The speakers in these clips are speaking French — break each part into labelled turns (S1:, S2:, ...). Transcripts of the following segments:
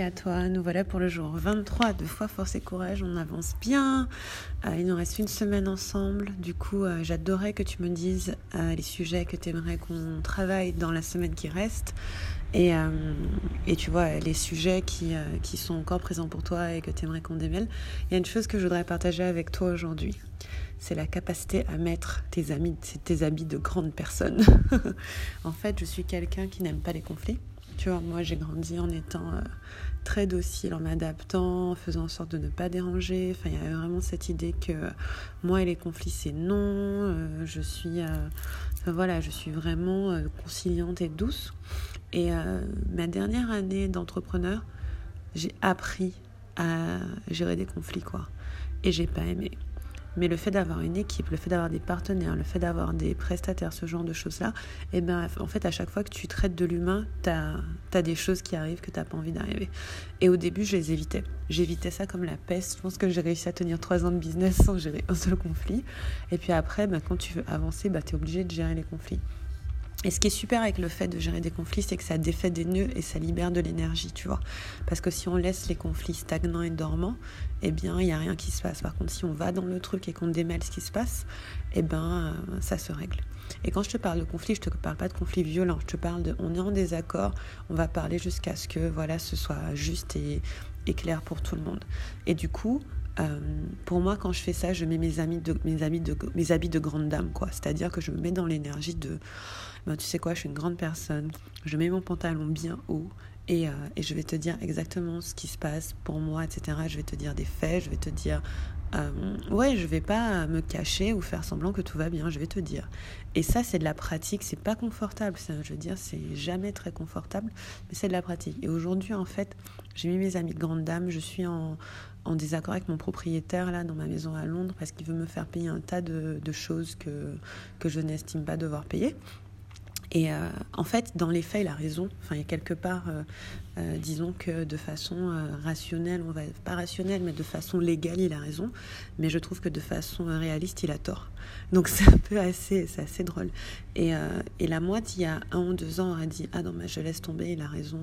S1: À toi, nous voilà pour le jour 23 de Foi, Force et Courage. On avance bien. Euh, il nous reste une semaine ensemble. Du coup, euh, j'adorerais que tu me dises euh, les sujets que tu aimerais qu'on travaille dans la semaine qui reste. Et, et tu vois, les sujets qui, qui sont encore présents pour toi et que tu aimerais qu'on démêle. Il y a une chose que je voudrais partager avec toi aujourd'hui. C'est la capacité à mettre tes, amis, tes habits de grande personne. en fait, je suis quelqu'un qui n'aime pas les conflits. Tu vois, moi j'ai grandi en étant euh, très docile, en m'adaptant, en faisant en sorte de ne pas déranger. Enfin, il y avait vraiment cette idée que moi et les conflits c'est non. Euh, je suis, euh, enfin, voilà, je suis vraiment conciliante et douce. Et ma dernière année d'entrepreneur, j'ai appris à gérer des conflits, quoi. Et j'ai pas aimé. Mais le fait d'avoir une équipe, le fait d'avoir des partenaires, le fait d'avoir des prestataires, ce genre de choses-là, eh ben, en fait, à chaque fois que tu traites de l'humain, tu as, des choses qui arrivent que tu n'as pas envie d'arriver. Et au début, je les évitais. J'évitais ça comme la peste. Je pense que j'ai réussi à tenir trois ans de business sans gérer un seul conflit. Et puis après, ben, quand tu veux avancer, ben, tu es obligé de gérer les conflits. Et ce qui est super avec le fait de gérer des conflits, c'est que ça défait des nœuds et ça libère de l'énergie, tu vois. Parce que si on laisse les conflits stagnants et dormants, eh bien, il n'y a rien qui se passe. Par contre, si on va dans le truc et qu'on démêle ce qui se passe, eh ben, euh, ça se règle. Et quand je te parle de conflit, je te parle pas de conflit violent. Je te parle de, on est en désaccord, on va parler jusqu'à ce que, voilà, ce soit juste et, et clair pour tout le monde. Et du coup, euh, pour moi, quand je fais ça, je mets mes, amis de, mes, amis de, mes habits de grande dame, quoi. C'est-à-dire que je me mets dans l'énergie de, ben, tu sais quoi, je suis une grande personne, je mets mon pantalon bien haut et, euh, et, je vais te dire exactement ce qui se passe pour moi, etc. Je vais te dire des faits, je vais te dire euh, ouais, je vais pas me cacher ou faire semblant que tout va bien, je vais te dire. Et ça, c'est de la pratique, c'est pas confortable, je veux dire, c'est jamais très confortable, mais c'est de la pratique. Et aujourd'hui, en fait, j'ai mis mes amis de grande dame, je suis en, en désaccord avec mon propriétaire là dans ma maison à Londres parce qu'il veut me faire payer un tas de, de choses que, que je n'estime pas devoir payer. Et euh, en fait, dans les faits, il a raison. Enfin, il y a quelque part, euh, euh, disons que de façon rationnelle, on va pas rationnelle, mais de façon légale, il a raison. Mais je trouve que de façon réaliste, il a tort. Donc c'est un peu assez, c'est assez drôle. Et, la moite, il y a un ou deux ans, aurait dit ah non, mais je laisse tomber, il a raison,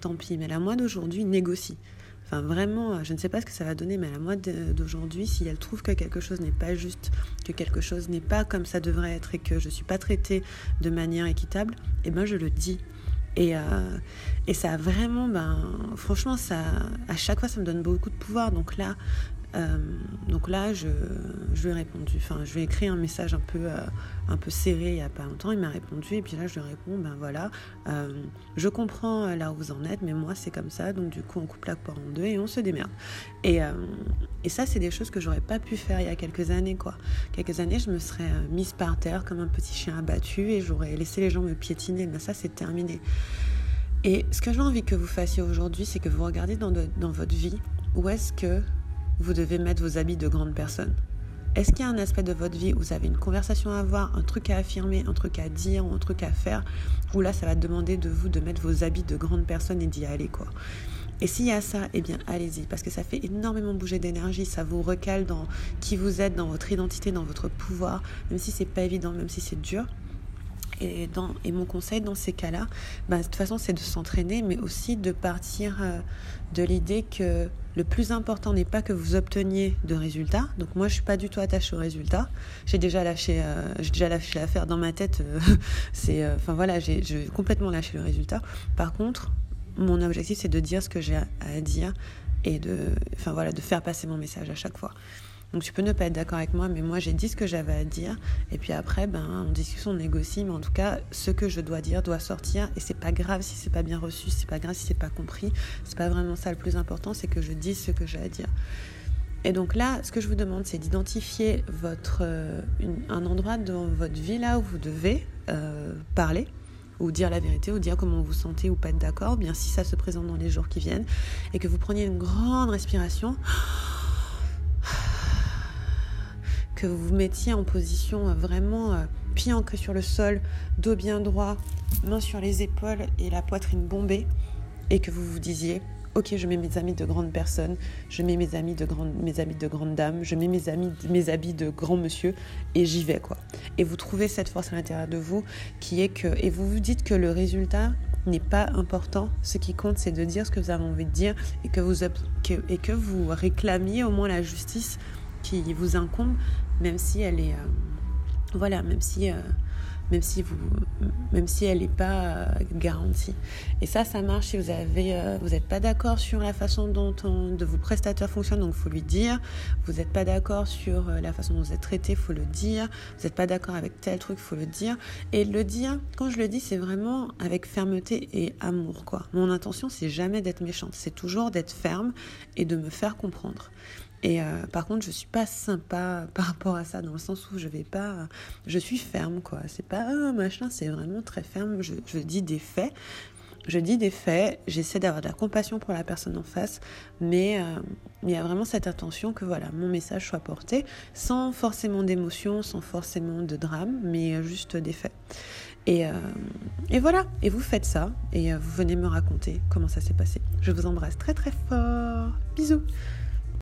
S1: tant pis. Mais la moite d'aujourd'hui négocie. Enfin, vraiment, je ne sais pas ce que ça va donner, mais à la mode d'aujourd'hui, si elle trouve que quelque chose n'est pas juste, que quelque chose n'est pas comme ça devrait être et que je ne suis pas traitée de manière équitable, eh ben je le dis. Et, euh, et ça a vraiment, ben, franchement, ça, à chaque fois, ça me donne beaucoup de pouvoir. Donc là, euh, donc là, je, lui ai répondu. Enfin, je lui ai écrit un message un peu, euh, serré il n'y a pas longtemps. Il m'a répondu. Et puis là, je lui réponds ben voilà, euh, je comprends là où vous en êtes, mais moi, c'est comme ça. Donc, du coup, on coupe la poire en deux et on se démerde. Et, ça, c'est des choses que j'aurais pas pu faire il y a quelques années, quoi. Quelques années, je me serais mise par terre comme un petit chien abattu et j'aurais laissé les gens me piétiner. Mais ça, c'est terminé. Et ce que j'ai envie que vous fassiez aujourd'hui, c'est que vous regardez dans, dans votre vie où est-ce que vous devez mettre vos habits de grande personne Est-ce qu'il y a un aspect de votre vie où vous avez une conversation à avoir, un truc à affirmer, un truc à dire ou un truc à faire, où là ça va demander de vous de mettre vos habits de grande personne et d'y aller quoi et s'il y a ça, eh bien allez-y, parce que ça fait énormément bouger d'énergie, ça vous recale dans qui vous êtes, dans votre identité, dans votre pouvoir, même si c'est pas évident, même si c'est dur. Et, mon conseil dans ces cas-là, bah, de toute façon, c'est de s'entraîner, mais aussi de partir euh, de l'idée que le plus important n'est pas que vous obteniez de résultats. Donc moi, je suis pas du tout attachée aux résultats. J'ai déjà lâché, euh, j'ai déjà lâché l'affaire dans ma tête. Euh, c'est, enfin voilà, j'ai, complètement lâché le résultat. Par contre, mon objectif, c'est de dire ce que j'ai à dire et de, enfin voilà, de faire passer mon message à chaque fois. Donc tu peux ne pas être d'accord avec moi, mais moi j'ai dit ce que j'avais à dire. Et puis après, ben, en discussion, on négocie. Mais en tout cas, ce que je dois dire doit sortir. Et c'est pas grave si c'est pas bien reçu, c'est pas grave si c'est pas compris. C'est pas vraiment ça le plus important, c'est que je dise ce que j'ai à dire. Et donc là, ce que je vous demande, c'est d'identifier votre euh, un endroit dans votre vie là où vous devez euh, parler ou dire la vérité, ou dire comment vous vous sentez ou pas être d'accord, bien si ça se présente dans les jours qui viennent, et que vous preniez une grande respiration que vous vous mettiez en position euh, vraiment euh, pied ancré sur le sol, dos bien droit, main sur les épaules et la poitrine bombée, et que vous vous disiez Ok, je mets mes amis de grandes personnes, je mets mes amis de grandes, mes habits de grandes dames, je mets mes amis, mes habits de grand monsieur et j'y vais quoi. Et vous trouvez cette force à l'intérieur de vous qui est que et vous vous dites que le résultat n'est pas important. Ce qui compte, c'est de dire ce que vous avez envie de dire et que vous, et que vous réclamiez au moins la justice qui vous incombe, même si elle est... Euh, voilà, même si... Euh, même si, vous, même si elle n'est pas euh, garantie. Et ça, ça marche si vous avez, vous n'êtes pas d'accord sur la façon dont de vos prestataires fonctionnent, donc faut lui dire. Vous n'êtes pas d'accord sur la façon dont vous êtes traité, faut le dire. Vous n'êtes pas d'accord avec tel truc, faut le dire. Et le dire, quand je le dis, c'est vraiment avec fermeté et amour. Quoi. Mon intention, c'est jamais d'être méchante, c'est toujours d'être ferme et de me faire comprendre. Et euh, par contre, je suis pas sympa par rapport à ça, dans le sens où je vais pas. Je suis ferme, quoi. C'est pas oh, machin, c'est vraiment très ferme. Je, je, dis des faits. Je dis des faits, j'essaie d'avoir de la compassion pour la personne en face, mais euh, il y a vraiment cette attention que voilà, mon message soit porté sans forcément d'émotion, sans forcément de drame, mais juste des faits. Et, euh, et, voilà, et vous faites ça, et vous venez me raconter comment ça s'est passé. Je vous embrasse très très fort. Bisous